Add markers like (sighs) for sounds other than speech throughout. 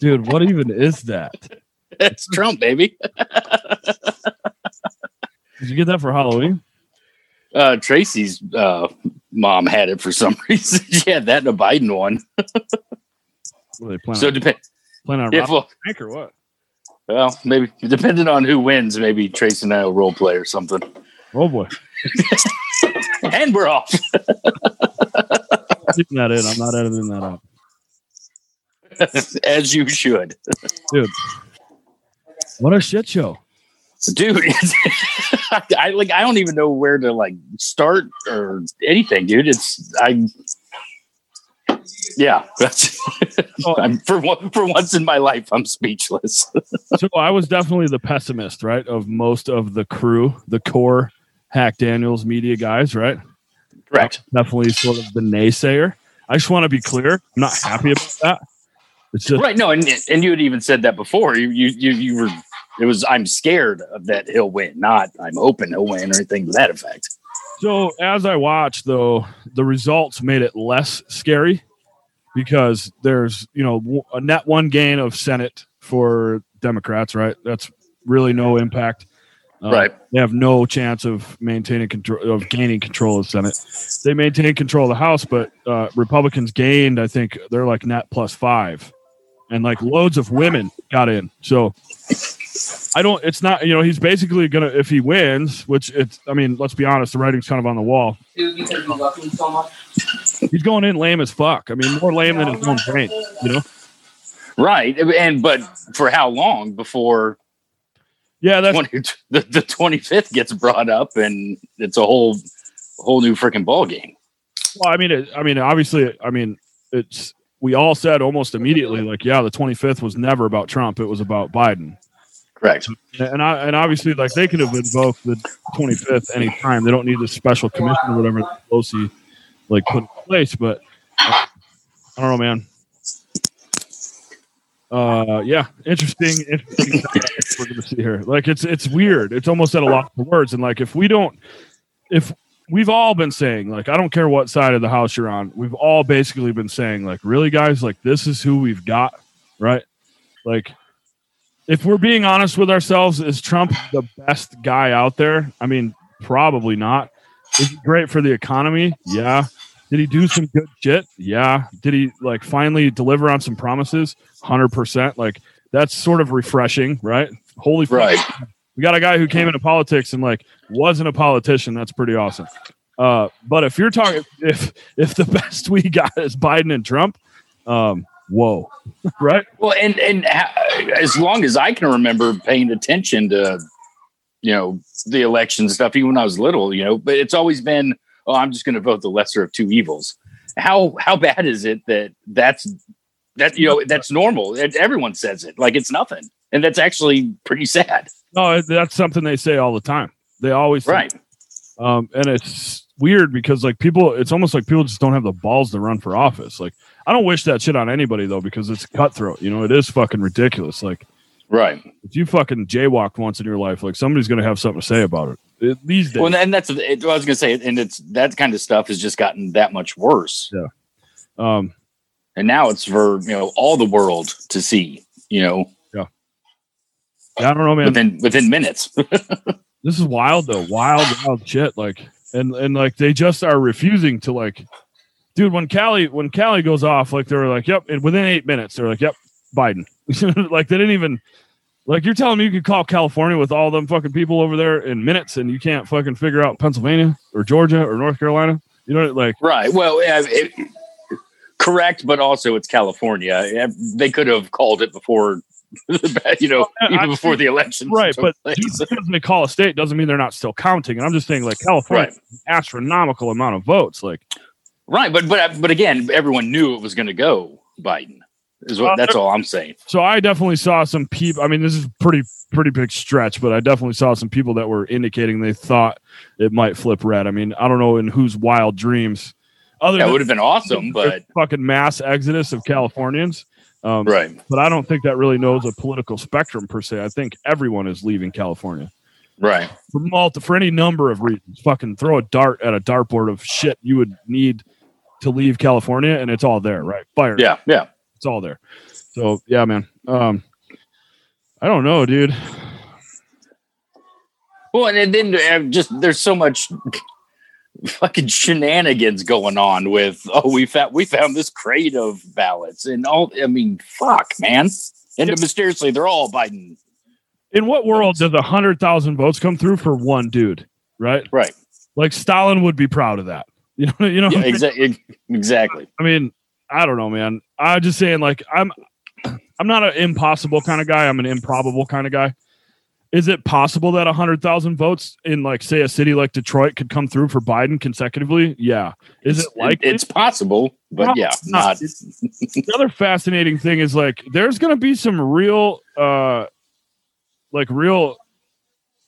Jesus. Dude, what even is that? It's Trump, baby. Did you get that for Halloween? Uh, Tracy's uh, mom had it for some (laughs) reason. she had that in a Biden one. What they planning So on, depend. planning on Yeah, robbing well, the bank or what? well, maybe depending on who wins, maybe Tracy and I will role play or something. Oh boy. (laughs) And we're off. Keeping that in. I'm not editing that out. (laughs) As you should, Dude. What a shit show. dude. (laughs) I like. I don't even know where to like start or anything, dude. It's I. Yeah, that's. (laughs) I'm, for one, for once in my life, I'm speechless. so I was definitely the pessimist, right? Of most of the crew, the core Hack Daniels media guys, right? Correct. Definitely sort of the naysayer. I just want to be clear. I'm not happy about that. It's just Right. No, and and you had even said that before. You you you, you were. It was. I'm scared of that he'll win. Not. I'm hoping he'll win or anything to that effect. so as I watched though, the results made it less scary because there's, you know, a net one gain of Senate for Democrats, right? That's really no impact. Uh, Right. They have no chance of maintaining control of gaining control of the Senate. They maintain control of the House, but uh, Republicans gained. I think they're like net plus five, and like loads of women got in. So I don't. It's not. You know, he's basically gonna if he wins, which it's. I mean, let's be honest. The writing's kind of on the wall. Dude, because you love me so. He's going in lame as fuck. I mean, more lame than his own brain. You know. Right. And but for how long before Yeah, that's 20, the the 25th gets brought up and it's a whole whole new freaking ball game. Well, I mean, it, I mean, obviously, I mean, it's we all said almost immediately, like, yeah, the 25th was never about Trump; it was about Biden. Correct. And I and obviously, like, they could have invoked the 25th anytime. They don't need this special commission or whatever Pelosi like put in place. But uh, I don't know, man. Uh, yeah, interesting. interesting we're gonna see here. Like, it's it's weird. It's almost at a loss for words. And like, if we don't, if we've all been saying like i don't care what side of the house you're on we've all basically been saying like really guys like this is who we've got right? Like if we're being honest with ourselves is trump the best guy out there? I mean probably not. Is he great for the economy? Yeah. Did he do some good shit? Yeah. Did he like finally deliver on some promises? 100% like that's sort of refreshing right? Holy fuck. We got a guy who came into politics and like wasn't a politician. That's pretty awesome. Uh, but if you're talking, if if the (laughs) best we got is Biden and Trump, um, whoa, (laughs) right? Well, and and as long as I can remember paying attention to you know the election stuff, even when I was little, you know, but it's always been, oh, I'm just going to vote the lesser of two evils. How how bad is it that that's that you know that's normal? Everyone says it like it's nothing, and that's actually pretty sad. No, that's something they say all the time. They always say Right. Um, and it's weird because like people, it's almost like people just don't have the balls to run for office. Like I don't wish that shit on anybody though because it's cutthroat. You know, it is fucking ridiculous. Like Right. if you fucking jaywalked once in your life, like somebody's gonna have something to say about it. It- these days. Well, and that's it, I was going to say, and it's that kind of stuff has just gotten that much worse. Yeah. Um, and now it's for you know all the world to see you know I don't know, man. within within minutes. (laughs) This is wild though. Wild wild shit like and and like they just are refusing to like dude when Callie when Callie goes off like they were like yep and within eight minutes they're like yep Biden. (laughs) Like they didn't even like you're telling me you could call California with all them fucking people over there in minutes and you can't fucking figure out Pennsylvania or Georgia or North Carolina? You know what it like right. Well yeah, it, correct but also it's california. They could have called it before you know I- even before the election right but place. just because they call a state doesn't mean they're not still counting and I'm just saying like California right astronomical amount of votes like right but but but again everyone knew it was going to go biden is what Uh, that's all i'm saying So I definitely saw some people. I mean, this is pretty pretty big stretch, but I definitely saw some people that were indicating they thought it might flip red. I mean, I don't know in whose wild dreams. Other that would have been awesome but fucking mass exodus of Californians. Um, right But I don't think that really knows a political spectrum per se. I think everyone is leaving California right for multi for any number of reasons. Fucking throw a dart at a dartboard of shit you would need to leave California, and it's all there, right? Fire. yeah yeah It's all there. So yeah, man. Um, I don't know, dude. Well, and then uh, just there's so much (laughs) fucking shenanigans going on with oh we found we found this crate of ballots and all I mean fuck man and mysteriously they're all Biden In what world does a hundred thousand votes come through for one dude? Right? right Like Stalin would be proud of that. (laughs) You know, you know. yeah exactly exactly I mean, I don't know, man. I'm just saying, like, I'm, I'm not an impossible kind of guy. I'm an improbable kind of guy. Is it possible that hundred thousand votes in, like, say, a city like Detroit could come through for Biden consecutively? Yeah. Is it like it's possible but Probably yeah not. not the other fascinating thing is like there's going to be some real uh like real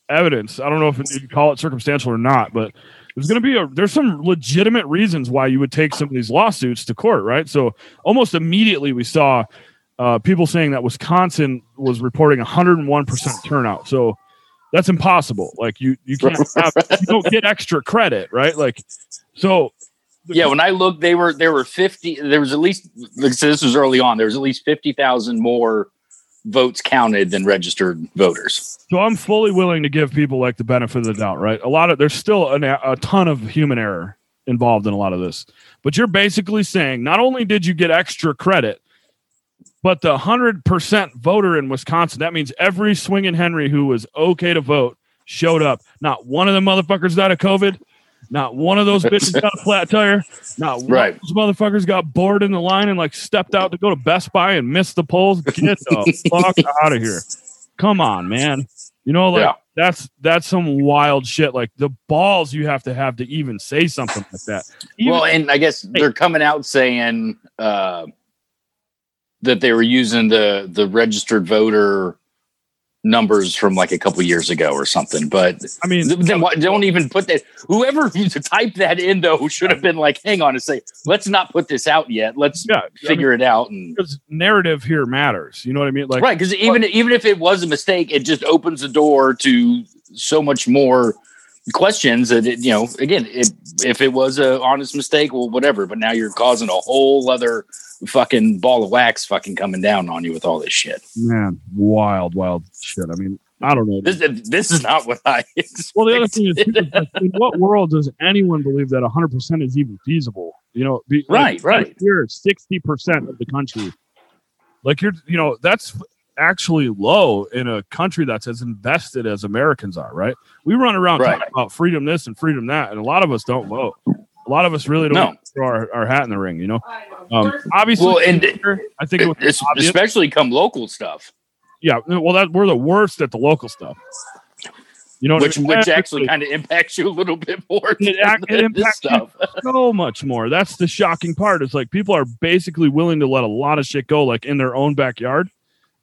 evidence i don't know if you call it circumstantial or not but there's going to be a there's some legitimate reasons why you would take some of these lawsuits to court right so almost immediately we saw uh, people saying that wisconsin was reporting 101% turnout. So that's impossible. Like you you can't (laughs) have, you don't get extra credit right? Like so yeah when I looked they were there were 50 there was at least this was early on there was at least 50,000 more votes counted than registered voters. So I'm fully willing to give people like the benefit of the doubt, right? A lot of there's still an, a ton of human error involved in a lot of this, but you're basically saying not only did you get extra credit, but the hundred percent voter in Wisconsin. That means every swinging Henry who was okay to vote showed up. Not one of the motherfuckers died of COVID. Not one of those (laughs) bitches got a flat tire. Not one Right. of those motherfuckers got bored in the line and like stepped out to go to Best Buy and missed the polls. Get the (laughs) fuck out of here. Come on, man. You know, like Yeah. that's that's some wild shit. Like the balls you have to have to even say something like that. Even- well, and I guess they're coming out saying uh, that they were using the the registered voter numbers from like a couple years ago or something. But I mean, then why, don't even put that. Whoever (laughs) typed that in though should have been like, hang on a say, let's not put this out yet. Let's yeah, I mean, figure it out and. because narrative here matters. You know what I mean? Like, right, because even even if it was a mistake, it just opens the door to so much more questions that it, you know. Again, if if it was a honest mistake, well, whatever. But now you're causing a whole other fucking ball of wax fucking coming down on you with all this shit. man, wild, wild shit. I mean, I don't know. This this is not what I. Well, the other thing is, expected. like, in what world does anyone believe that 100% is even feasible? You know, be, Right, right. Here, 60% of the country. Like, you're, you know, that's actually low in a country that's as invested as Americans are, right? We run around Right. talking about freedom this and freedom that, and a lot of us don't vote. A lot of us really don't No. throw our, our hat in the ring, you know? Um, obviously, Well, and I think it was es- obvious. especially come local stuff, yeah, well, that we're the worst at the local stuff. You know, what I which mean? which actually kind of impacts you a little bit more. It than ac- it this impacts you. stuff. so much more. That's the shocking part. It's like people are basically willing to let a lot of shit go, like in their own backyard,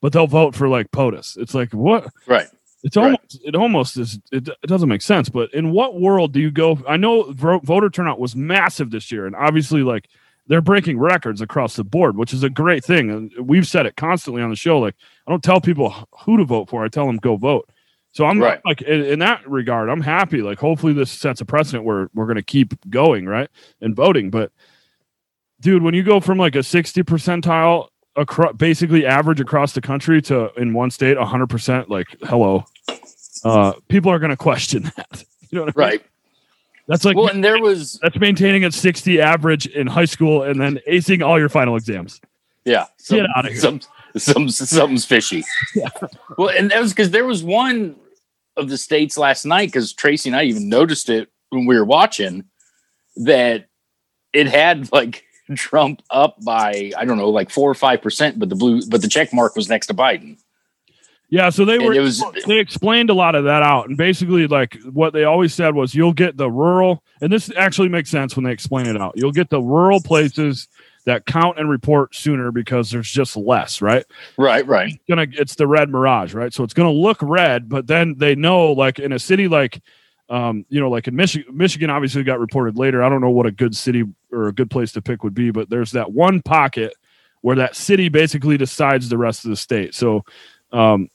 but they'll vote for like POTUS. It's like what? Right. It's Right. almost it almost is. It, it doesn't make sense. But in what world do you go? I know vo- voter turnout was massive this year, and obviously, like they're breaking records across the board, which is a great thing. And we've said it constantly on the show. Like I don't tell people who to vote for. I tell them go vote. So I'm Right. like in, in that regard, I'm happy. Like hopefully this sets a precedent where we're going to keep going right and voting. But dude, when you go from like a 60 percentile across basically average across the country to in one state 100 percent, like hello, uh, people are going to question (laughs) that. You know what I mean? Right. That's like Well, and there was that's maintaining a 60 average in high school and then acing all your final exams. Yeah, Get outta here. Some, some, something's fishy. (laughs) Well, and that was because there was one of the states last night because Tracy and I even noticed it when we were watching that it had like (laughs) Trump up by I don't know like four or five percent, but the blue but the check mark was next to Biden. Yeah, so they And were it was (laughs) they explained a lot of that out. And basically like what they always said was you'll get the rural and this actually makes sense when they explain it out. You'll get the rural places that count and report sooner because there's just less right? Right, right, it's gonna it's the red mirage right? So it's gonna look red but then they know like in a city like um you know like in michigan michigan obviously got reported later i don't know what a good city or a good place to pick would be but there's that one pocket where that city basically decides the rest of the state so um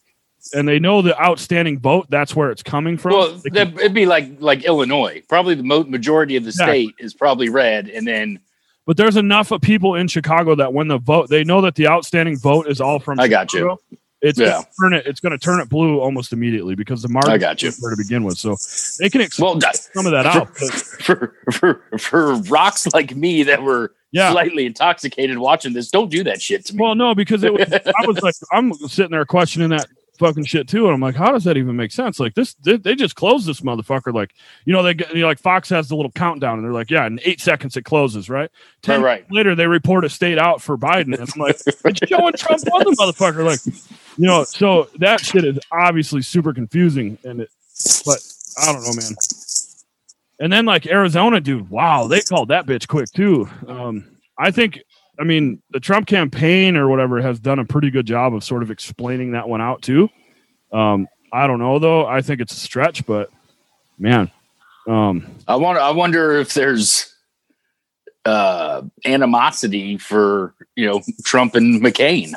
and they know the outstanding vote that's where it's coming from Well, that, it'd be like like Illinois. Probably the mo- majority of the Exactly. state is probably red, and then But there's enough of people in Chicago that when the vote, they know that the outstanding vote is all from. I got you. It's Yeah. gonna turn it. It's going to turn it blue almost immediately because the market I got you. to begin with. So they can exclude Well, some of that out. but- for for for rocks like me that were yeah. slightly intoxicated watching this, don't do that shit to me. Well, no, because it was, I was like, (laughs) I'm sitting there questioning that fucking shit too, and I'm like, how does that even make sense? Like this, they, they just closed this motherfucker. Like, you know, they get you know, like Fox has the little countdown, and they're like, yeah, in eight seconds it closes, right? Ten Right, right. later, they report a state out for Biden, and I'm like, (laughs) it's showing Trump won the motherfucker. Like, you know, so that shit is obviously super confusing, and it, but I don't know, man. And then like Arizona, dude, wow, they called that bitch quick too. Um, I think I mean, the Trump campaign or whatever has done a pretty good job of sort of explaining that one out too. Um, I don't know though. I think it's a stretch, but man, um, I want. I wonder if there's uh animosity for you know Trump and McCain.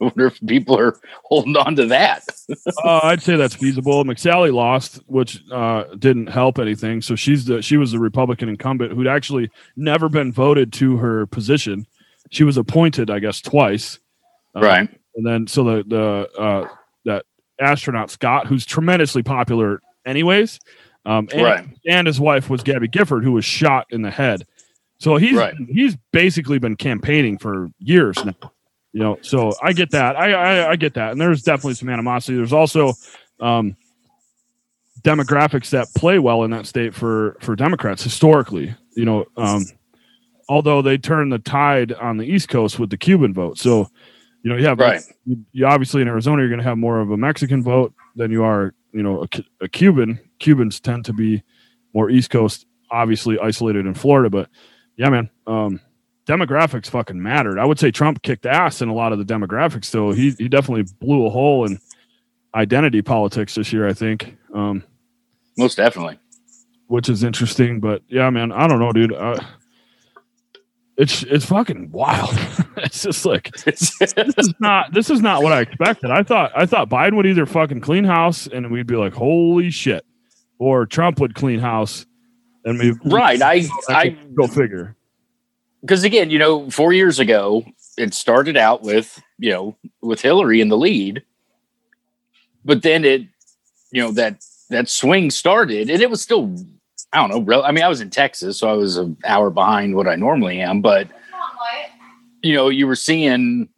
I wonder if people are holding on to that. (laughs) uh, I'd say that's feasible. McSally lost, which uh, didn't help anything. So she's the she was the Republican incumbent who'd actually never been voted to her position. She was appointed, I guess, twice. Um, right. and then so the the uh, that astronaut Scott, who's tremendously popular, anyways, um, and, Right. and his wife was Gabby Gifford, who was shot in the head. So he's Right. he's basically been campaigning for years now. You know, so I get that. I, I I get that, and there's definitely some animosity. There's also um, demographics that play well in that state for for Democrats historically. You know, um, although they turn the tide on the East Coast with the Cuban vote, so you know you have Right. you, obviously in Arizona you're going to have more of a Mexican vote than you are you know a, a Cuban. Cubans tend to be more East Coast, obviously isolated in Florida, but yeah, man. Um, demographics fucking mattered. I would say Trump kicked ass in a lot of the demographics, so he he definitely blew a hole in identity politics this year. I think, um, Most definitely. which is interesting. But yeah, man, I don't know, dude. Uh, it's it's fucking wild. (laughs) it's just like (laughs) this is not this is not what I expected. I thought I thought Biden would either fucking clean house and we'd be like, holy shit, or Trump would clean house and we right. I I go figure. because again, you know, four years ago, it started out with you know with Hillary in the lead, but then it, you know, that that swing started, and it was still, I don't know. Real, I mean, I was in Texas, so I was an hour behind what I normally am, but you know, you were seeing,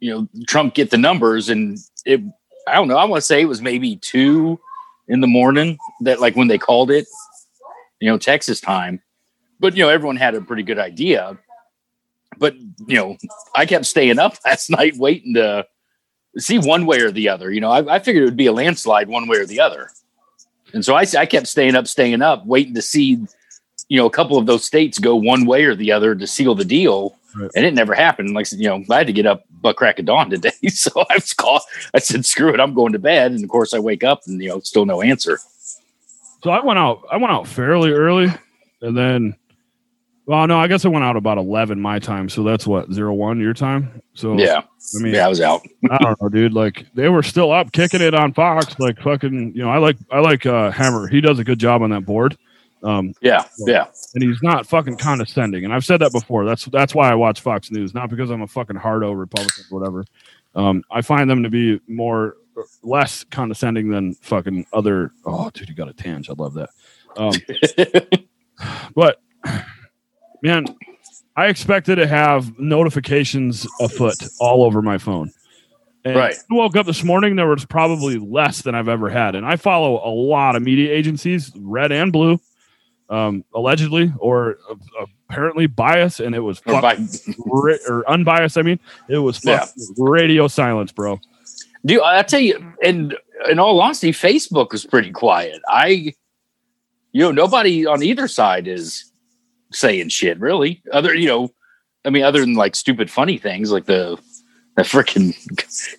you know, Trump get the numbers, and it, I don't know. I want to say it was maybe two in the morning that like when they called it, you know, Texas time but you know everyone had a pretty good idea but you know i kept staying up (laughs) last night waiting to see one way or the other you know i, I figured it would be a landslide one way or the other and so I, I kept staying up staying up waiting to see you know a couple of those states go one way or the other to seal the deal. Right. and it never happened. Like you know i had to get up butt crack of dawn today. (laughs) So i was called i said screw it i'm going to bed. And of course i wake up and you know still no answer. So I went out. I went out fairly early, and then, well, no, I guess I went out about eleven my time. So that's what zero one your time. So yeah I mean, yeah i was out (laughs) I don't know, dude. Like they were still up, kicking it on Fox. Like fucking, you know, I like I like uh, Hemmer. He does a good job on that board. Um, yeah yeah and he's not fucking condescending. And I've said that before. That's that's why I watch Fox News, not because I'm a fucking hardo Republican, or whatever. Um, I find them to be more less condescending than fucking other. Oh, dude, you got a tangent. I love that. Um, (laughs) but man, I expected to have notifications afoot all over my phone. And Right. I woke up this morning, there was probably less than I've ever had. And I follow a lot of media agencies, red and blue, um, allegedly or uh, apparently biased. And it was or fuck- by ra- or unbiased. I mean, it was Yeah. radio silence, bro. Dude, I tell you, and in all honesty, Facebook was pretty quiet. I, you know, nobody on either side is saying shit really. Other, you know, I mean, other than like stupid, funny things like the the freaking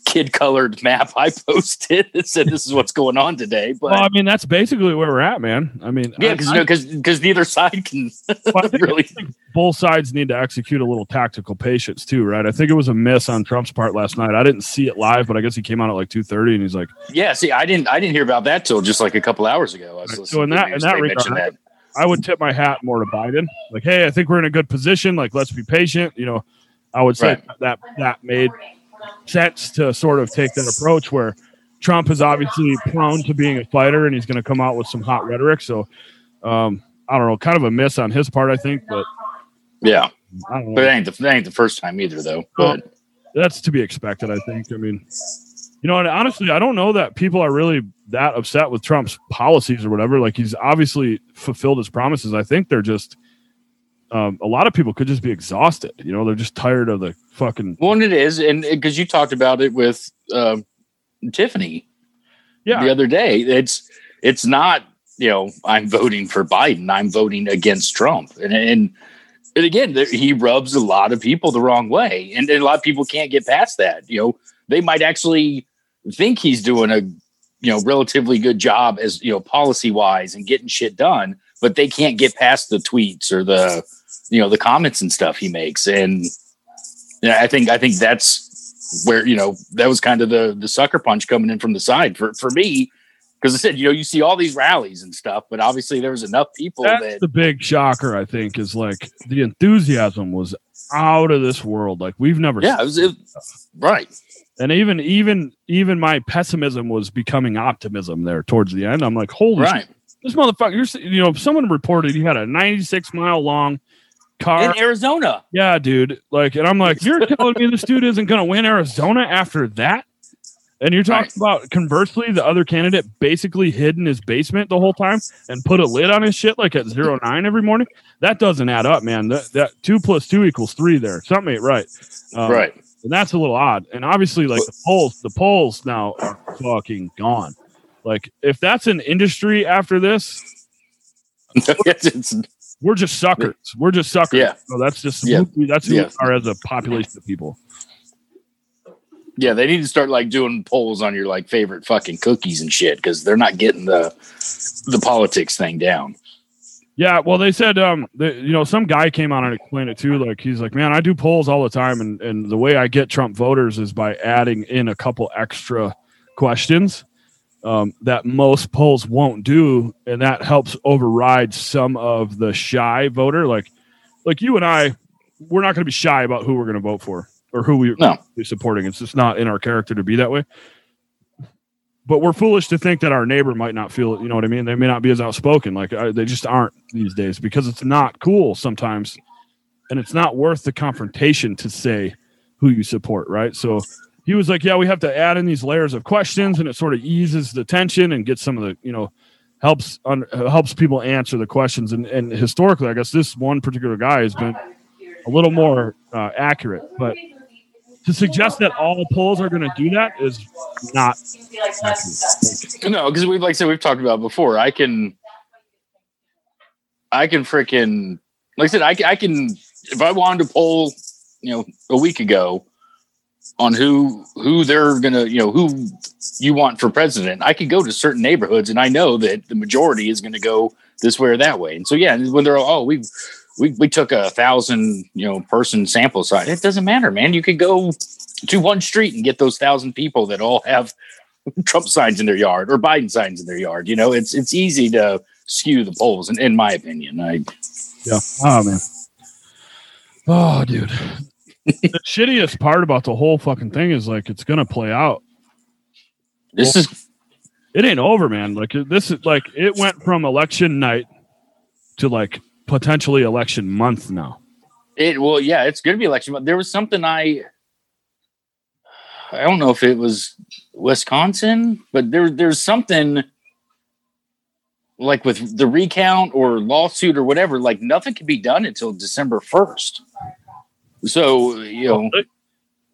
kid colored map I posted that said this is what's going on today. But Well, I mean, that's basically where we're at, man. I mean, yeah, because I- you know, because neither side can Well, really. Both sides need to execute a little tactical patience too, right? I think it was a miss on Trump's part last night. I didn't see it live, but I guess he came out at like two thirty, and he's like, Yeah, see, I didn't I didn't hear about that till just like a couple hours ago. I was Right, listening so in to that- the in news, that regard, that. I would tip my hat more to Biden. Like, hey, I think we're in a good position. Like, let's be patient. You know, I would say Right. that that made sense to sort of take that approach where Trump is obviously prone to being a fighter and he's going to come out with some hot rhetoric. So, um, I don't know, kind of a miss on his part, I think, but Yeah, but it ain't the it ain't the first time either, though. But That's to be expected, I think. I mean, you know, and honestly, I don't know that people are really that upset with Trump's policies or whatever. Like, he's obviously fulfilled his promises. I think they're just, um, a lot of people could just be exhausted. You know, they're just tired of the fucking, one it is, and because you talked about it with um Tiffany yeah. the other day, it's it's not you know I'm voting for Biden, I'm voting against Trump, and and. And again, he rubs a lot of people the wrong way, and, and a lot of people can't get past that. You know, they might actually think he's doing a you know relatively good job as you know policy wise and getting shit done, but they can't get past the tweets or the you know the comments and stuff he makes. And yeah, I think I think that's where you know that was kind of the the sucker punch coming in from the side for for me because I said you know you see all these rallies and stuff, but obviously there was enough people That's that the big shocker, I think, is like the enthusiasm was out of this world. Like, we've never yeah it was it, right and even even even my pessimism was becoming optimism there towards the end. I'm like, holy right this motherfucker, you know, someone reported he had a 96 mile long car. in Arizona. yeah, dude. Like, and I'm like, you're telling me this dude isn't going to win Arizona after that? And you're talking about conversely, the other candidate basically hid in his basement the whole time and put a lid on his shit like at zero nine every morning. That doesn't add up, man. That, that two plus two equals three there. Something ain't right. Um, right. and that's a little odd. And obviously, like the polls, the polls now are fucking gone. Like, if that's an industry after this, (laughs) we're just suckers. We're just suckers. Yeah. So that's just Yeah. that's who Yeah. we are as a population of people. Yeah, they need to start like doing polls on your like favorite fucking cookies and shit because they're not getting the the politics thing down. Yeah, well, they said, um, the, you know, some guy came on and explained it too. Like, he's like, man, I do polls all the time, and and the way I get Trump voters is by adding in a couple extra questions um, that most polls won't do, and that helps override some of the shy voter. Like, like you and I, we're not going to be shy about who we're going to vote for or who we No. supporting. It's just not in our character to be that way. But we're foolish to think that our neighbor might not feel it. You know what I mean? They may not be as outspoken. Like I, they just aren't these days because it's not cool sometimes, and it's not worth the confrontation to say who you support. Right? So he was like, "Yeah, we have to add in these layers of questions, and it sort of eases the tension and gets some of the you know helps un, uh, helps people answer the questions." And and historically, I guess this one particular guy has been a little more uh, accurate, but to suggest that all polls are going to do that is not. No, because we've like said we've talked about before. I can, I can freaking like I said I, I can if I wanted to poll, you know, a week ago on who who they're gonna you know who you want for president, I could go to certain neighborhoods and I know that the majority is going to go this way or that way. And so yeah, when they're all, oh we. We, we took a thousand you know person sample size. It doesn't matter, man. You could go to one street and get those thousand people that all have (laughs) Trump signs in their yard or Biden signs in their yard. You know, it's it's easy to skew the polls, in, in my opinion. I Yeah. Oh man. Oh, dude. (laughs) the shittiest part about the whole fucking thing is like it's gonna play out. this is It ain't over, man. Like this is like it went from election night to like potentially election month now. it. Well, yeah, it's going to be election. But there was something I I don't know if it was Wisconsin, but there there's something like with the recount or lawsuit or whatever. Like nothing can be done until December first. So you know.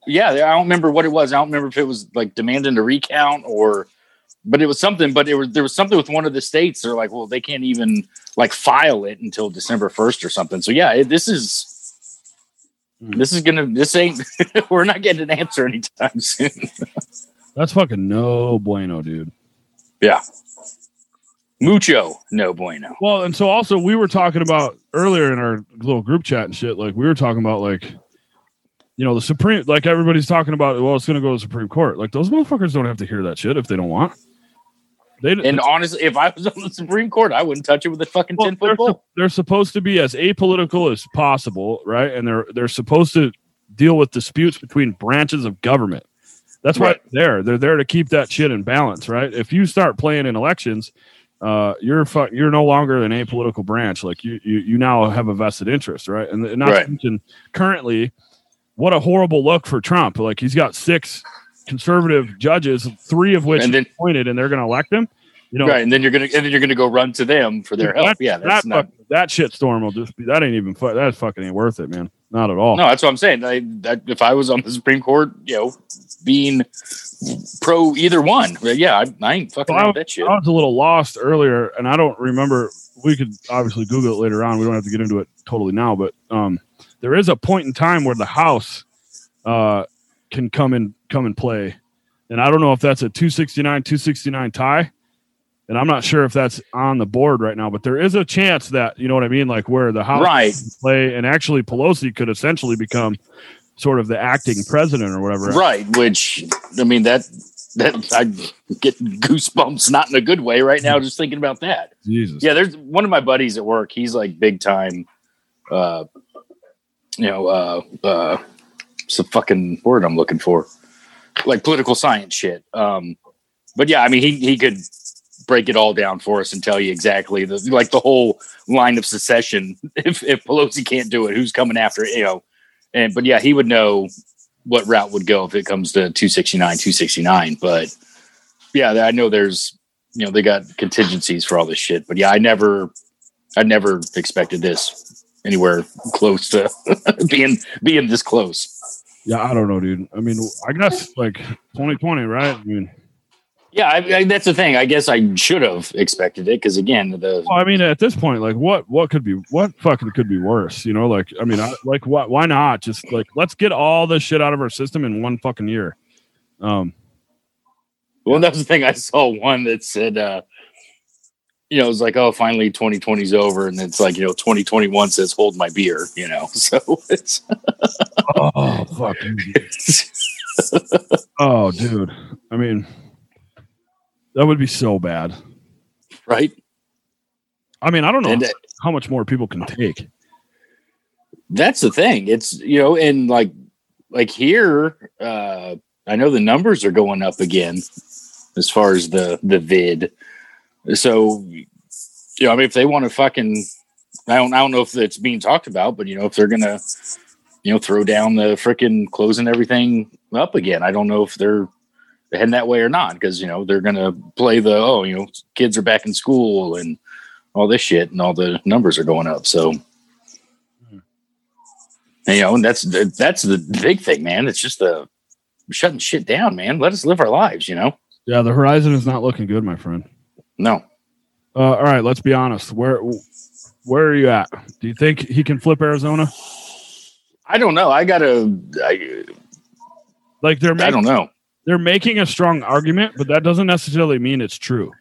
yeah, I don't remember what it was. I don't remember if it was like demanding a recount or, but it was something. But it was there was something with one of the states. They're like, well, they can't even like file it until December first or something. So yeah, it, this is Hmm. this is gonna this ain't (laughs) we're not getting an answer anytime soon. (laughs) That's fucking no bueno, dude. yeah, mucho no bueno. Well, and so also we were talking about earlier in our little group chat and shit. Like we were talking about like, you know, the Supreme. Like everybody's talking about. Well, it's going to go to the Supreme Court. Like those motherfuckers don't have to hear that shit if they don't want. They And honestly, if I was on the Supreme Court, I wouldn't touch it with a fucking well, ten foot pole. they're supposed to be as apolitical as possible, right? And they're they're supposed to deal with disputes between branches of government. That's why Right. they're there. They're there to keep that shit in balance, right? If you start playing in elections, uh, you're fu- you're no longer an apolitical branch. Like you you, you now have a vested interest, right? And, and not Right. to mention currently, what a horrible look for Trump. Like he's got six conservative judges, three of which And then- appointed, and they're going to elect him. You know, right, and then you're gonna and then you're gonna go run to them for their help. Yeah, that's that, not. fuck- that shit storm will just be that ain't even fu- that fucking ain't worth it, man. Not at all. No, that's what I'm saying. I, that if I was on the Supreme Court, you know, being pro either one, yeah, I, I ain't fucking Well, with that shit. I was a little lost earlier, and I don't remember. We could obviously Google it later on. We don't have to get into it totally now, but um, there is a point in time where the House uh, can come in come and play, and I don't know if that's a 269 269 tie, and I'm not sure if that's on the board right now. But there is a chance that you know what I mean, like where the House Right, play, and actually Pelosi could essentially become sort of the acting president or whatever. right. Which I mean that that I get goosebumps, not in a good way, right now, just thinking about that. Jesus. Yeah, there's one of my buddies at work. He's like big time. Uh, you know, uh, uh, it's a fucking word I'm looking for, like political science shit. Um, but yeah, I mean, he he could break it all down for us and tell you exactly the like the whole line of secession. (laughs) If if Pelosi can't do it, who's coming after it? You know, and but yeah, he would know what route would go if it comes to 269, 269. But yeah, I know there's you know they got contingencies for all this shit. But yeah, I never I never expected this anywhere close to (laughs) being being this close. Yeah, I don't know, dude. I mean, I guess like 2020, right? I mean, Yeah, I, I, that's the thing. I guess I should have expected it because again, the well, I mean, at this point, like, what, what could be, what fucking could be worse? You know, like, I mean, I, like, what, why not? Just like, let's get all this shit out of our system in one fucking year. Um, well, that was the thing. I saw one that said, uh, you know, it was like, oh, finally 2020 is over, and it's like, you know, 2021 says, hold my beer. You know, (laughs) so it's oh fuck, (laughs) oh dude. I mean, that would be so bad. right. I mean, I don't know And uh, how much more people can take. that's the thing. It's you know, and like like here, uh, I know the numbers are going up again as far as the the vid. So you know, I mean, if they want to fucking, I don't, I don't know if it's being talked about, but you know, if they're gonna, you know, throw down the freaking closing everything up again, I don't know if they're heading that way or not because you know they're gonna play the oh you know kids are back in school and all this shit and all the numbers are going up so hmm. you know, and that's that's the big thing, man. It's just the shutting shit down, man. Let us live our lives, you know. Yeah, the horizon is not looking good, my friend. No, Uh, all right, let's be honest. Where where are you at? Do you think he can flip Arizona? I don't know. I gotta. I, Like they're I don't know. they're making a strong argument, but that doesn't necessarily mean it's true.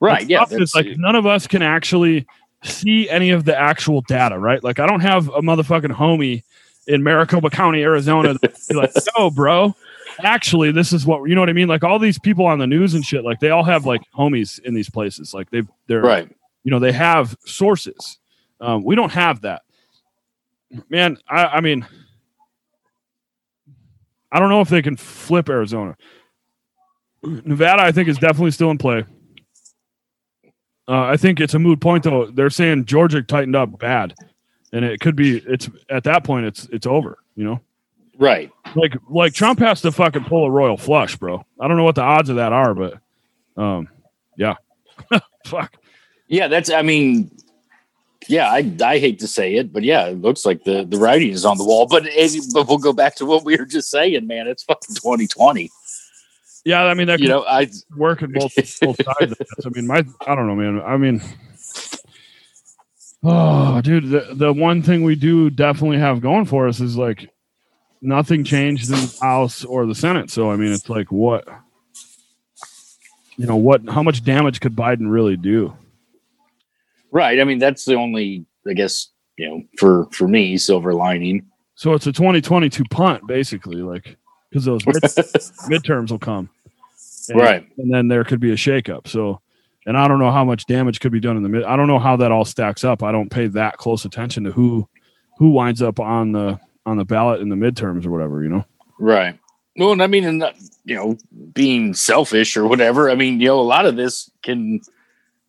Right? Yeah. It's like none of us can actually see any of the actual data, right? Like I don't have a motherfucking homie in Maricopa County, Arizona, that like, (laughs) "No, bro, actually, this is what you know what I mean." Like all these people on the news and shit, like they all have like homies in these places, like they've they're right. you know they have sources. Um, we don't have that. Man I, I mean i don't know if they can flip arizona. Nevada i think is definitely still in play. Uh, i think it's a moot point though. They're saying georgia tightened up bad and it could be it's at that point it's it's over you know Right. like like trump has to fucking pull a royal flush bro i don't know what the odds of that are but um yeah (laughs) fuck Yeah. That's. I mean. Yeah, I, I hate to say it, but yeah, it looks like the, the writing is on the wall. But, it, but we'll go back to what we were just saying, man. It's fucking 2020. yeah i mean that You know, I work in both, both sides of this. I mean, my I don't know, man. I mean, (sighs) oh, dude, the the one thing we do definitely have going for us is like nothing changed in the House or the Senate. So I mean, it's like what you know, what how much damage could Biden really do? right. I mean, that's the only, I guess, you know, for for me, silver lining. So it's a 2022 punt, basically, like because those mid- (laughs) midterms will come, And- Right. And then there could be a shakeup. So and I don't know how much damage could be done in the mid. I don't know how that all stacks up. I don't pay that close attention to who who winds up on the on the ballot in the midterms or whatever. You know, Right. Well, and I mean, and not, you know, being selfish or whatever. I mean, you know, a lot of this can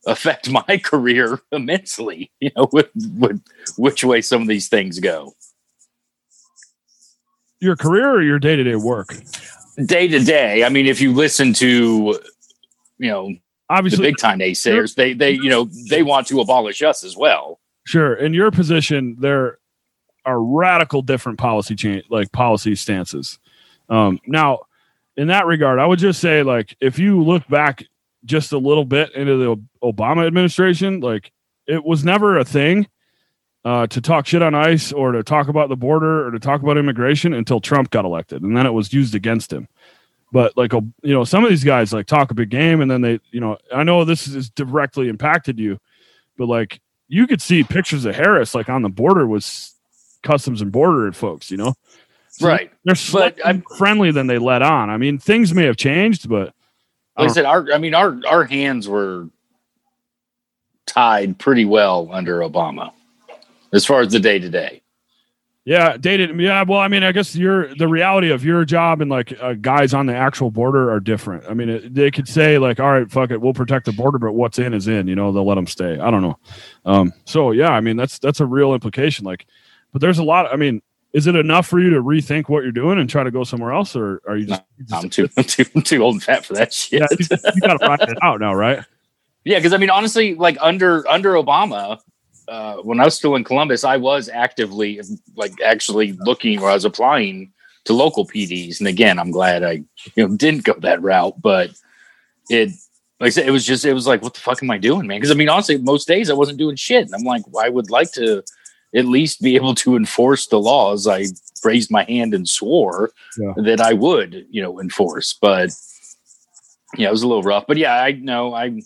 affect (laughs) my career immensely. You know, with, with which way some of these things go. your career or your day to day work. Day to day. I mean, if you listen to, you know, obviously the Obviously, big time naysayers, they they you know they want to abolish us as well. Sure. In your position, there are radical different policy change, like policy stances. Um, now, in that regard, I would just say, like, if you look back just a little bit into the Obama administration, like, it was never a thing uh, to talk shit on ICE or to talk about the border or to talk about immigration until Trump got elected, and then it was used against him. But like, you know, some of these guys like talk a big game, and then they, you know, I know this is directly impacted you, but like you could see pictures of Harris like on the border with customs and border folks, you know, So Right. They're But I'm- friendly than they let on. I mean, things may have changed, but I Like I don't- said, our I mean our our hands were tied pretty well under Obama as far as the day to day. yeah, dated. Yeah, well, I mean, I guess your the reality of your job and like uh, guys on the actual border are different. I mean, it, they could say like, all right, fuck it, we'll protect the border, but what's in is in. You know, they'll let them stay. I don't know. Um, so yeah, I mean, that's that's a real implication. Like, but there's a lot. I mean. Is it enough for you to rethink what you're doing and try to go somewhere else, or are you just, just I'm too I'm too I'm too old and fat for that shit. yeah, you, you got to ride it out now, right? Yeah, because I mean, honestly, like under under Obama, uh, when I was still in Columbus, I was actively like actually looking or I was applying to local PDs. And again, I'm glad I you know didn't go that route, but it like I said, it was just it was like, what the fuck am I doing, man? Because I mean, honestly, most days I wasn't doing shit, and I'm like, well, I would like to at least be able to enforce the laws. I raised my hand and swore Yeah. that I would, you know, enforce, but yeah, it was a little rough. But yeah, I know I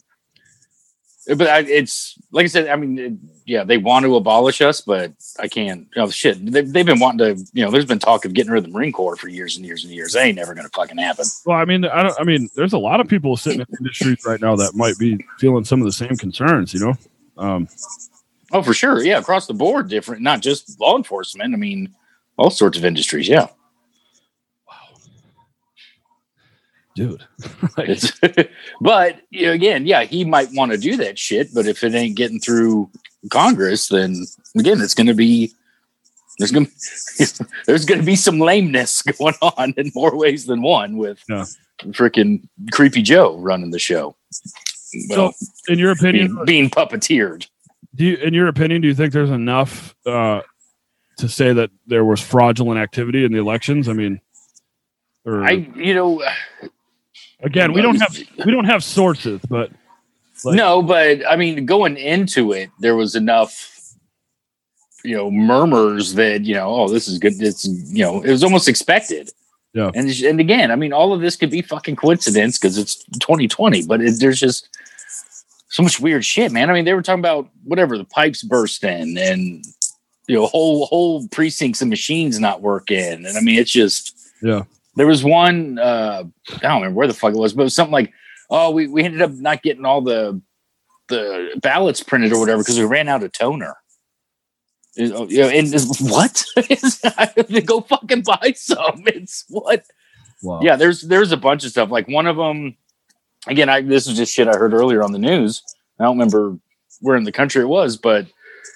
but I, it's like I said. I mean, it, yeah, they want to abolish us, but I can't. Oh shit, they've, they've been wanting to. You know, there's been talk of getting rid of the Marine Corps for years and years and years. That ain't never going to fucking happen. Well, I mean, I don't. I mean, there's a lot of people sitting in industries right now that might be feeling some of the same concerns. You know, um, Oh, for sure. Yeah, across the board, different. Not just law enforcement. I mean, all sorts of industries. Yeah, Wow. dude. (laughs) (laughs) But you know, again, yeah, he might want to do that shit. But if it ain't getting through Congress, then again, it's going to be there's going (laughs) to there's to be some lameness going on in more ways than one with Yeah. freaking creepy Joe running the show. Well, so, in your opinion, being, being puppeteered. Do you, in your opinion, do you think there's enough uh, to say that there was fraudulent activity in the elections? I mean, or I, you know, again, we don't have we don't have sources, but Like- no, but I mean, going into it, there was enough, you know, murmurs that you know, oh, this is good. It's you know, it was almost expected. Yeah. And and again, I mean, all of this could be fucking coincidence because it's 2020, but it, there's just so much weird shit, man. I mean, they were talking about whatever the pipes bursting and you know, whole whole precincts and machines not working, and I mean, it's just Yeah. There was one, uh, I don't remember where the fuck it was, but it was something like, oh, we, we ended up not getting all the the ballots printed or whatever because we ran out of toner. Oh, You know, and what? To (laughs) go fucking buy some. It's what? wow. Yeah, there's there's a bunch of stuff. Like one of them, again, I this is just shit I heard earlier on the news. I don't remember where in the country it was, but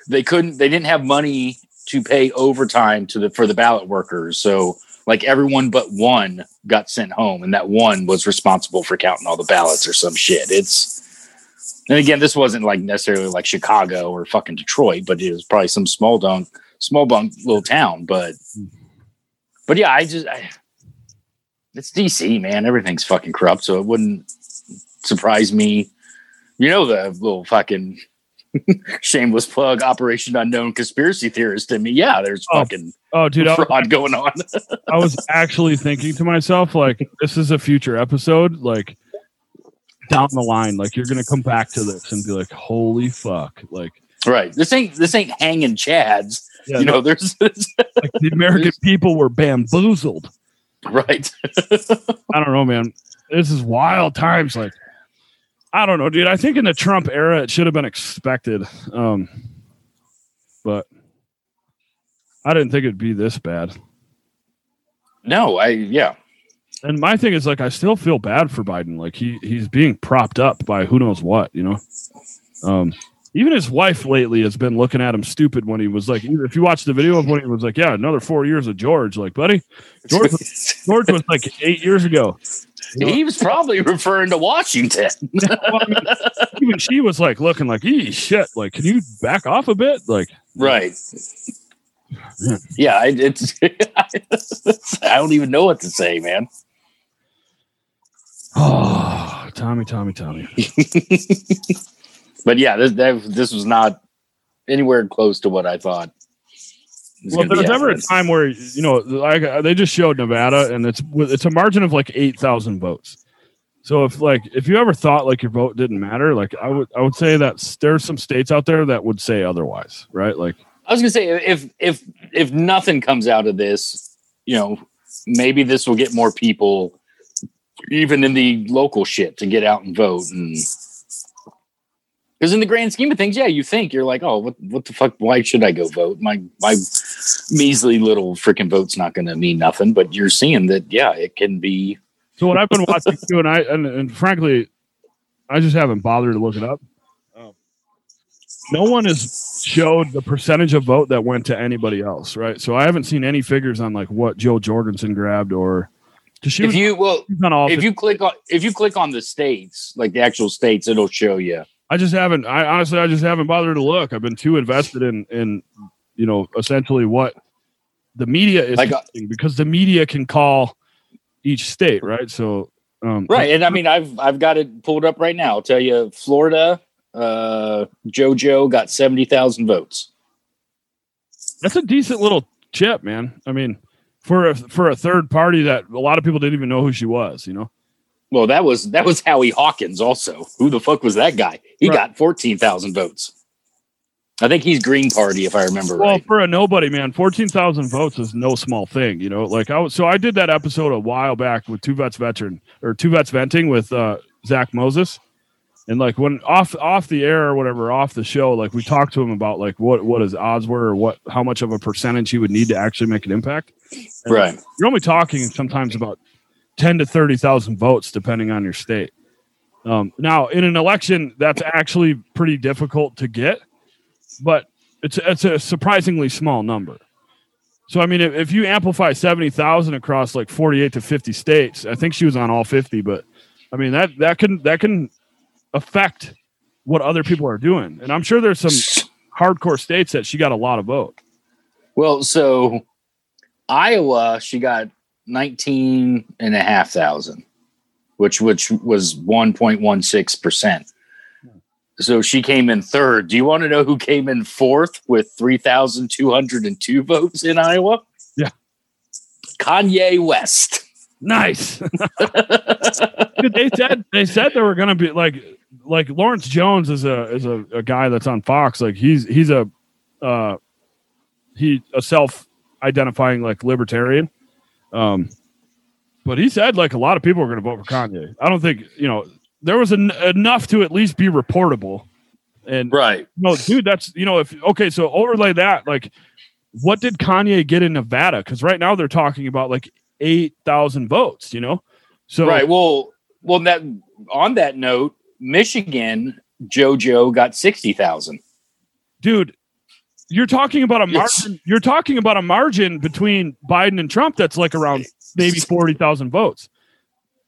they couldn't. They didn't have money to pay overtime to the for the ballot workers. So like everyone but one got sent home, and that one was responsible for counting all the ballots or some shit. It's and again, this wasn't like necessarily like Chicago or fucking Detroit, but it was probably some small dunk, small bunk little town. But but yeah, I just I, it's DC, man. Everything's fucking corrupt, so it wouldn't surprise me. You know the little fucking (laughs) shameless plug, Operation Unknown conspiracy theorist in me. Yeah, there's Oh, fucking Oh, dude, fraud going on. (laughs) I was actually thinking to myself, like, this is a future episode, like down the line, like you're gonna come back to this and be like, holy fuck, like, right. This ain't this ain't hanging chads. yeah, you no, know, (laughs) there's like the American people were bamboozled. right. I don't know, man. This is wild times. Like, I don't know, dude. I think in the Trump era, it should have been expected. Um, but I didn't think it'd be this bad. No, I yeah. And my thing is like I still feel bad for Biden. Like he he's being propped up by who knows what, you know. Um even his wife lately has been looking at him stupid when he was like if you watch the video of when he was like, Yeah, another four years of George, like, buddy, George (laughs) George was like eight years ago. He was probably referring to Washington. (laughs) Well, I mean, even she was like looking like, ee shit, like, can you back off a bit? Like right. Yeah. Yeah, I- it's (laughs) I don't even know what to say, man. Oh (sighs) Tommy, Tommy, Tommy. (laughs) But yeah, this that, this was not anywhere close to what I thought. It was Well, gonna there's never a time where you know, like uh, they just showed Nevada, and it's it's a margin of like eight thousand votes. So if like if you ever thought like your vote didn't matter, like I would I would say that there's some states out there that would say otherwise, right? Like I was gonna say if if if nothing comes out of this, you know, maybe this will get more people, even in the local shit, to get out and vote. And because in the grand scheme of things, yeah, you think you're like, oh, what what the fuck? Why should I go vote? My my measly little freaking vote's not gonna mean nothing. But you're seeing that, yeah, it can be. so. What I've been watching too, and I and, and frankly, I just haven't bothered to look it up. Um, no one has showed the percentage of vote that went to anybody else, right? So I haven't seen any figures on like what Jo Jorgensen grabbed or She If was you well, if you click on if you click on the states, like the actual states, it'll show you. I just haven't. I honestly, I just haven't bothered to look. I've been too invested in, in, you know, essentially what the media is uh, because the media can call each state, right? So, um, Right, and I mean, I've I've got it pulled up right now. I'll tell you, Florida, uh, JoJo got seventy thousand votes. that's a decent little chip, man. I mean, for a for a third party that a lot of people didn't even know who she was, you know. Well, that was that was Howie Hawkins. Also, who the fuck was that guy? He Right. got fourteen thousand votes. I think he's Green Party, if I remember right. Well, right. for a nobody, man, fourteen thousand votes is no small thing, you know. Like I was, so I did that episode a while back with two vets veteran or two vets venting with uh, Zach Moses, and like when off off the air or whatever, off the show, like we talked to him about like what what his odds were or what how much of a percentage he would need to actually make an impact. And Right. You're only talking sometimes about ten to thirty thousand votes, depending on your state. Um, now, in an election, that's actually pretty difficult to get, but it's it's a surprisingly small number. So, I mean, if, if you amplify seventy thousand across like forty-eight to fifty states, I think she was on all fifty, but I mean that that can that can affect what other people are doing, and I'm sure there's some hardcore states that she got a lot of vote. Well, so Iowa, she got 19 and a half thousand, which which was 1.16%. So she came in third. Do you want to know who came in fourth with 3,202 votes in Iowa? Yeah. Kanye West. Nice. (laughs) They said they said they were gonna be like like Lawrence Jones is a is a, a guy that's on Fox. Like he's he's a uh he a self identifying like libertarian. Um but he said like a lot of people are gonna vote for Kanye. I don't think you know there was en- enough to at least be reportable. And Right. no, dude, that's you know, if okay, so overlay that, like, what did Kanye get in Nevada? Because right now they're talking about like eight thousand votes, you know. So right. Well, well, that on that note, Michigan JoJo got 60,000. dude, you're talking about a Yes. margin. You're talking about a margin between Biden and Trump that's like around maybe forty thousand votes.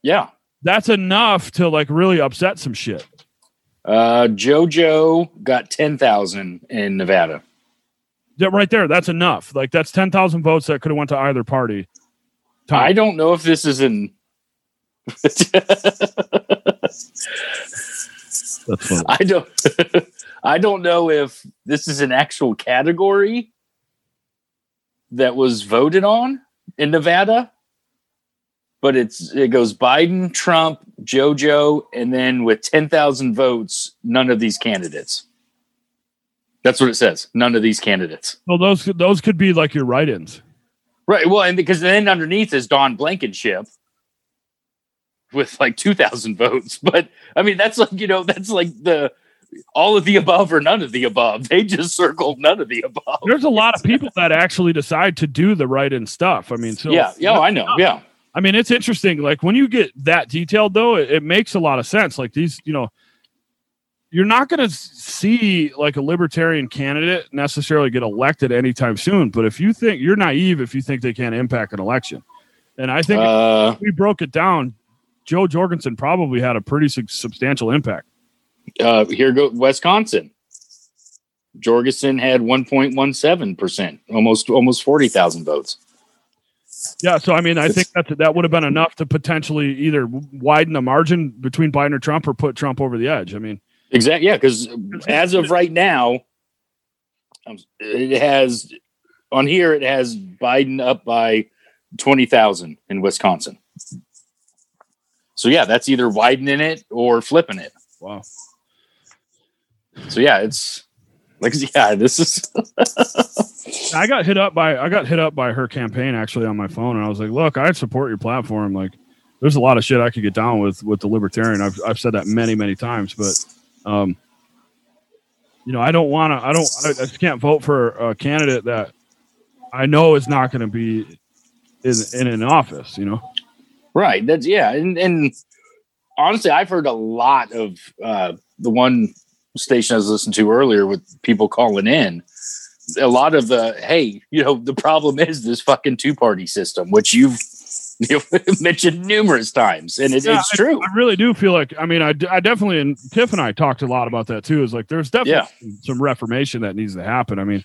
Yeah. That's enough to like really upset some shit. Uh, JoJo got 10,000 in Nevada. Yeah, right there, that's enough. Like that's ten thousand votes that could have went to either party. I don't know if this is in. (laughs) That's funny. I don't. (laughs) I don't know if this is an actual category that was voted on in Nevada, but it's it goes Biden, Trump, JoJo, and then with ten thousand votes, none of these candidates. That's what it says. None of these candidates. Well, those those could be like your write-ins. Right. Well, and because then underneath is Don Blankenship. with like 2,000 votes. (laughs) But I mean, that's like, you know, that's like the all of the above or none of the above. They just circled none of the above. There's a lot of (laughs) people that actually decide to do the right in stuff. I mean, so yeah, yeah, I know. Yeah. I mean, it's interesting. Like when you get that detailed, though, it, it makes a lot of sense. Like these, you know, you're not going to see like a libertarian candidate necessarily get elected anytime soon. But if you think you're naive, if you think they can't impact an election, and I think Uh, if we broke it down, Jo Jorgensen probably had a pretty sub- substantial impact. Uh, here go Wisconsin. Jorgensen had 1.17%, almost almost 40,000 votes. Yeah, so I mean, I think that that would have been enough to potentially either widen the margin between Biden or Trump or put Trump over the edge. I mean, Exactly. Yeah, because as of right now, um, it has on here it has Biden up by twenty thousand in Wisconsin. So yeah, that's either widening it or flipping it. wow. So yeah, it's like (laughs) yeah, this is I got hit up by I got hit up by her campaign actually on my phone, and I was like, "Look, I support your platform. Like, there's a lot of shit I could get down with with the libertarian. I've I've said that many many times, but um, you know, I don't want to. I don't. I, I just can't vote for a candidate that I know is not going to be in in an office. You know, right. That's yeah, and and honestly, I've heard a lot of uh, the one station I was listening to earlier with people calling in. A lot of the hey, you know, the problem is this fucking two party system, which you've (laughs) you know, mentioned numerous times, and it, Yeah, it's true. I really do feel like. I mean, I, I definitely and Tiff and I talked a lot about that too. Is like there's definitely some reformation that needs to happen. I mean,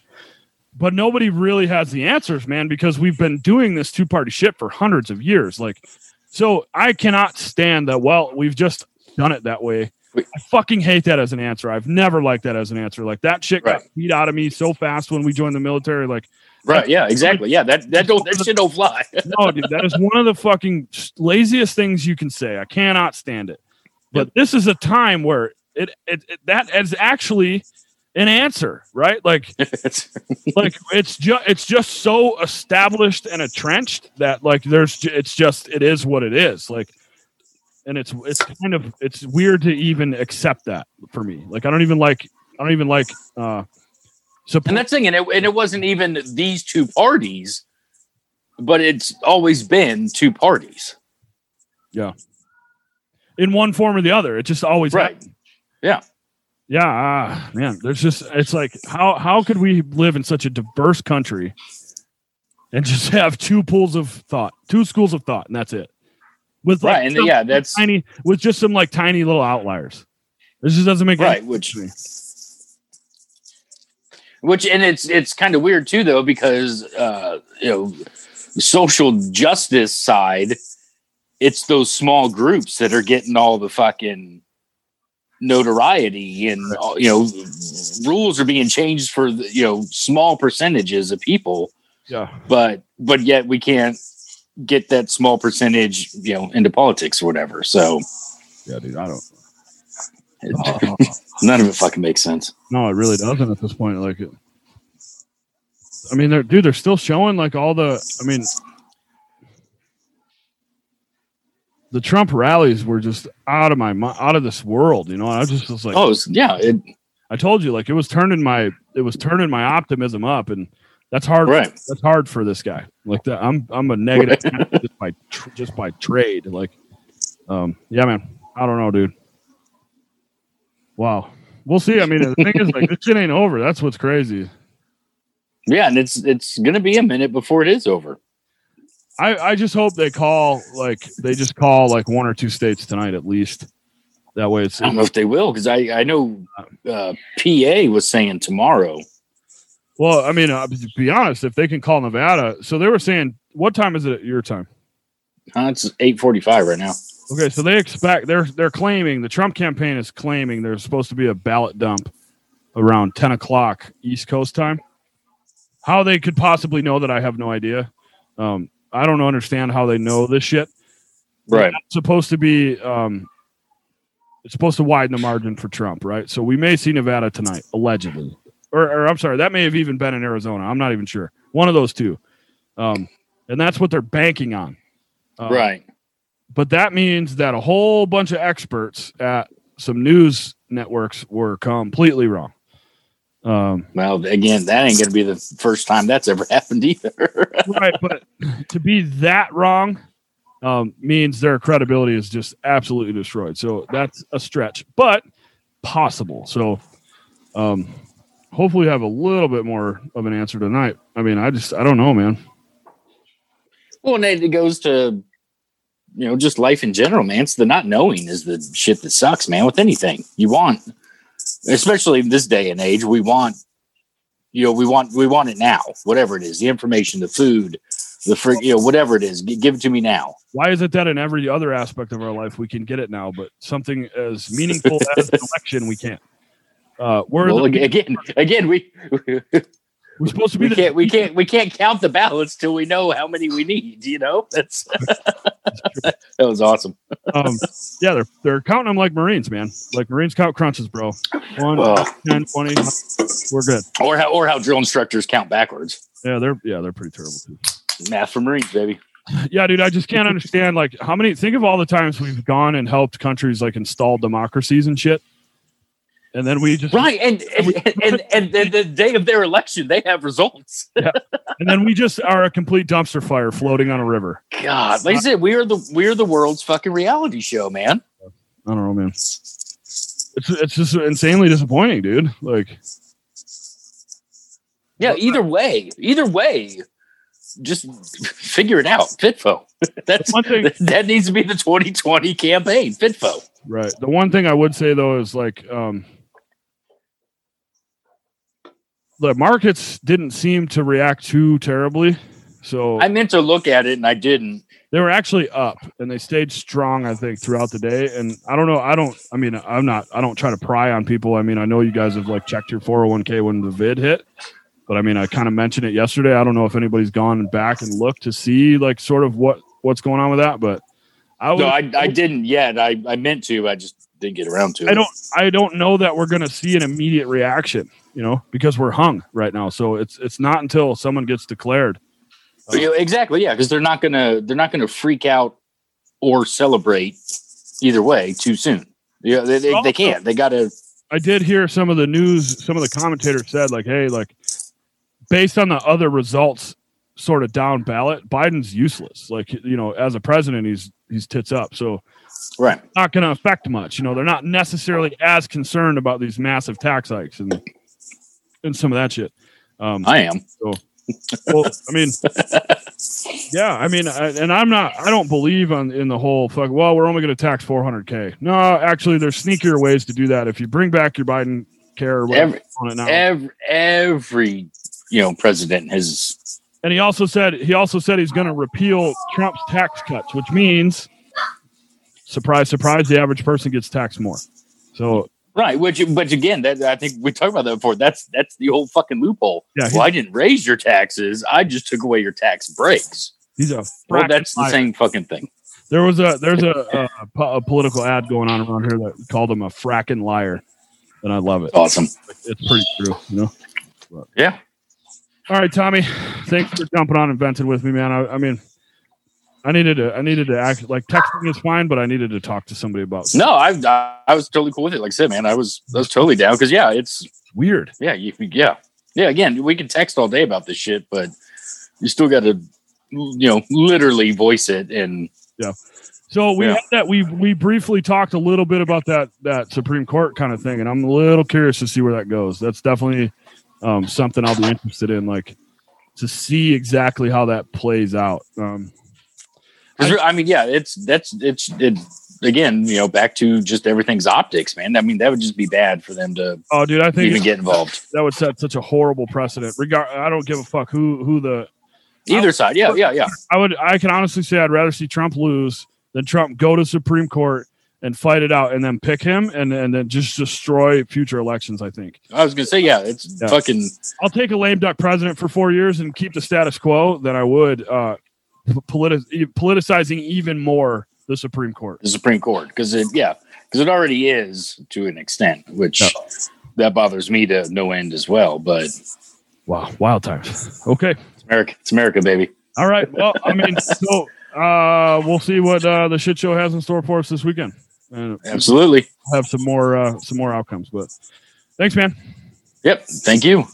but nobody really has the answers, man, because we've been doing this two party shit for hundreds of years. Like, so I cannot stand that. Well, we've just done it that way. I fucking hate that as an answer. I've never liked that as an answer. Like that shit got beat out of me so fast when we joined the military. Like, Right? Yeah, exactly. Yeah, that that don't that shit don't fly. (laughs) no, dude, that is one of the fucking laziest things you can say. I cannot stand it. But this is a time where it, it, it that is actually an answer, right? Like (laughs) It's- like it's just it's just so established and entrenched that like there's it's just it is what it is. Like and it's it's kind of it's weird to even accept that for me. Like I don't even like I don't even like uh support and that's thing, and it, and it wasn't even these two parties, but it's always been two parties. Yeah. In one form or the other. It just always Right. happened. Yeah. Yeah, ah, man. There's just it's like how how could we live in such a diverse country and just (laughs) have two pools of thought, two schools of thought, and that's it. With like Right, and some yeah, that's tiny with just some like tiny little outliers. This just doesn't make right. Which which and it's it's kind of weird too though because uh you know social justice side it's those small groups that are getting all the fucking notoriety and you know rules are being changed for you know small percentages of people Yeah. but but yet we can't get that small percentage you know into politics or whatever so Yeah, dude. I don't it, uh, (laughs) none of it fucking makes sense No, it really doesn't at this point. Like, it, I mean, they're dude, they're still showing like all the. I mean, the Trump rallies were just out of my out of this world. You know, I just was like, oh it's, yeah it, I told you, like it was turning my it was turning my optimism up, and that's hard. right That's hard for this guy. Like that, I'm I'm a negative (laughs) just by tr- just by trade. Like, um, yeah, man. I don't know, dude. Wow. We'll see. I mean, the thing is, like, this shit ain't over. That's what's crazy. Yeah, and it's it's gonna be a minute before it is over. I, I just hope they call like they just call like one or two states tonight at least. That way it's I don't know if they will because I I know uh, PA was saying tomorrow. Well. I mean, uh, to be honest, if they can call Nevada, so they were saying, what time is it at your time? Uh, it's eight forty five right now. Okay, so they expect they're they're claiming the Trump campaign is claiming there's supposed to be a ballot dump around ten o'clock East Coast time. How they could possibly know that, I have no idea. Um, I don't understand how they know this shit. Right. It's supposed to be um, it's supposed to widen the margin for Trump, right? So we may see Nevada tonight, allegedly, or, or I'm sorry, that may have even been in Arizona. I'm not even sure. One of those two, um, and that's what they're banking on. Um, right. but that means that a whole bunch of experts at some news networks were completely wrong. Um, Well, again, that ain't going to be the first time that's ever (laughs) happened either. right, but to be that wrong um, means their credibility is just absolutely destroyed. So that's a stretch, but possible. So um, hopefully, have a little bit more of an answer tonight. I mean, I just I don't know, man. well, and it goes to, you know, just life in general, man. It's the not knowing is the shit that sucks, man, with anything. You want, especially in this day and age, we want, you know, we want, we want it now, whatever it is, the information, the food, the free, you know, whatever it is, give it to me now. Why is it that in every other aspect of our life we can get it now, but something as meaningful as an election we can't? Uh, we're Well, the, again, again, we, we're supposed to be we the can't, we can't, we can't count the ballots till we know how many we need. You know, (laughs) that's that was awesome. um, yeah, they're they're counting them like Marines, man. Like Marines count crunches, bro. One, Well. 10, 20, we're good. Or how, or how drill instructors count backwards. Yeah, they're yeah, they're pretty terrible too. Math for Marines, baby. (laughs) Yeah, dude, I just can't understand like how many think of all the times we've gone and helped countries like install democracies and shit. And then we just Right, and and, and and and the day of their election, they have results. (laughs) and then we just are a complete dumpster fire floating on a river. God, like I said, we are the we are the world's fucking reality show, man. I don't know, man. It's it's just insanely disappointing, dude. Like Yeah, either way, either way, just figure it out. Fitfo. (laughs) That's one thing (laughs) that needs to be the 2020 campaign. Fitfo. Right. The one thing I would say though is like um the markets didn't seem to react too terribly. So I meant to look at it and I didn't. they were actually up and they stayed strong, I think, throughout the day. And I don't know, I don't I mean, I'm not I don't try to pry on people. I mean, I know you guys have like checked your 401k when the vid hit. But I mean, I kind of mentioned it yesterday. I don't know if anybody's gone back and looked to see like sort of what what's going on with that, but I would, No, I, I didn't yet. I, I meant to. I just didn't get around to it. I don't I don't know that we're going to see an immediate reaction, you know, because we're hung right now. So it's it's not until someone gets declared. Yeah, exactly. Yeah, because they're not gonna they're not gonna freak out or celebrate either way too soon. Yeah, they, they, they can't. They gotta. I did hear some of the news, some of the commentators said like, "Hey, like based on the other results sort of down ballot, Biden's useless. Like, you know, as a president, he's he's tits up. So Right. not going to affect much. You know, they're not necessarily as concerned about these massive tax hikes and and some of that shit. Um, I am. so, well, I mean, yeah, I mean, I, and I'm not, I don't believe on in the whole fuck. Well, we're only going to tax 400k. No, actually, there's sneakier ways to do that. If you bring back your Biden care Every on it now, every every you know president has. and he also said he also said he's going to repeal Trump's tax cuts, which means, surprise, surprise, the average person gets taxed more. So Right, which, but again, that I think we talked about that before. That's that's the old fucking loophole. Yeah, well, I didn't raise your taxes. I just took away your tax breaks. he's a Well, that's the same fucking thing. There was a there's a, a, a political ad going on around here that called him a fracking liar, and I love it. Awesome. It's pretty true, you know. Yeah. All right, Tommy. Thanks for jumping on and venting with me, man. I, I mean, I needed to. I needed to act like texting is fine, but I needed to talk to somebody about. No, I, I I was totally cool with it. Like I said, man, I was I was totally down because yeah, it's Weird. yeah, you, yeah, yeah. Again, we can text all day about this shit, but you still got to you know literally voice it and yeah. So we Yeah. had that. We we briefly talked a little bit about that that Supreme Court kind of thing, and I'm a little curious to see where that goes. That's definitely um, something I'll be interested in, like to see exactly how that plays out. Um, 'cause I mean, yeah, it's that's it's it again, you know, back to just everything's optics, man. I mean, that would just be bad for them to oh, dude, I think even get involved. that would set such a horrible precedent. Regard, I don't give a fuck who who the Either side, yeah, yeah, yeah. I would I can honestly say I'd rather see Trump lose than Trump go to Supreme Court and fight it out and then pick him and and then just destroy future elections. I think I was gonna say, yeah, it's Yeah. fucking I'll take a lame duck president for four years and keep the status quo than I would uh, politi- politicizing even more the Supreme Court. the Supreme Court because it, yeah, because it already is to an extent, which that bothers me to no end as well. But Wow, wild times. Okay, America, it's America, baby. all right. Well, I mean, (laughs) so uh, we'll see what uh, the shit show has in store for us this weekend, and Absolutely. have some more uh, some more outcomes. But thanks, man. Yep. Thank you.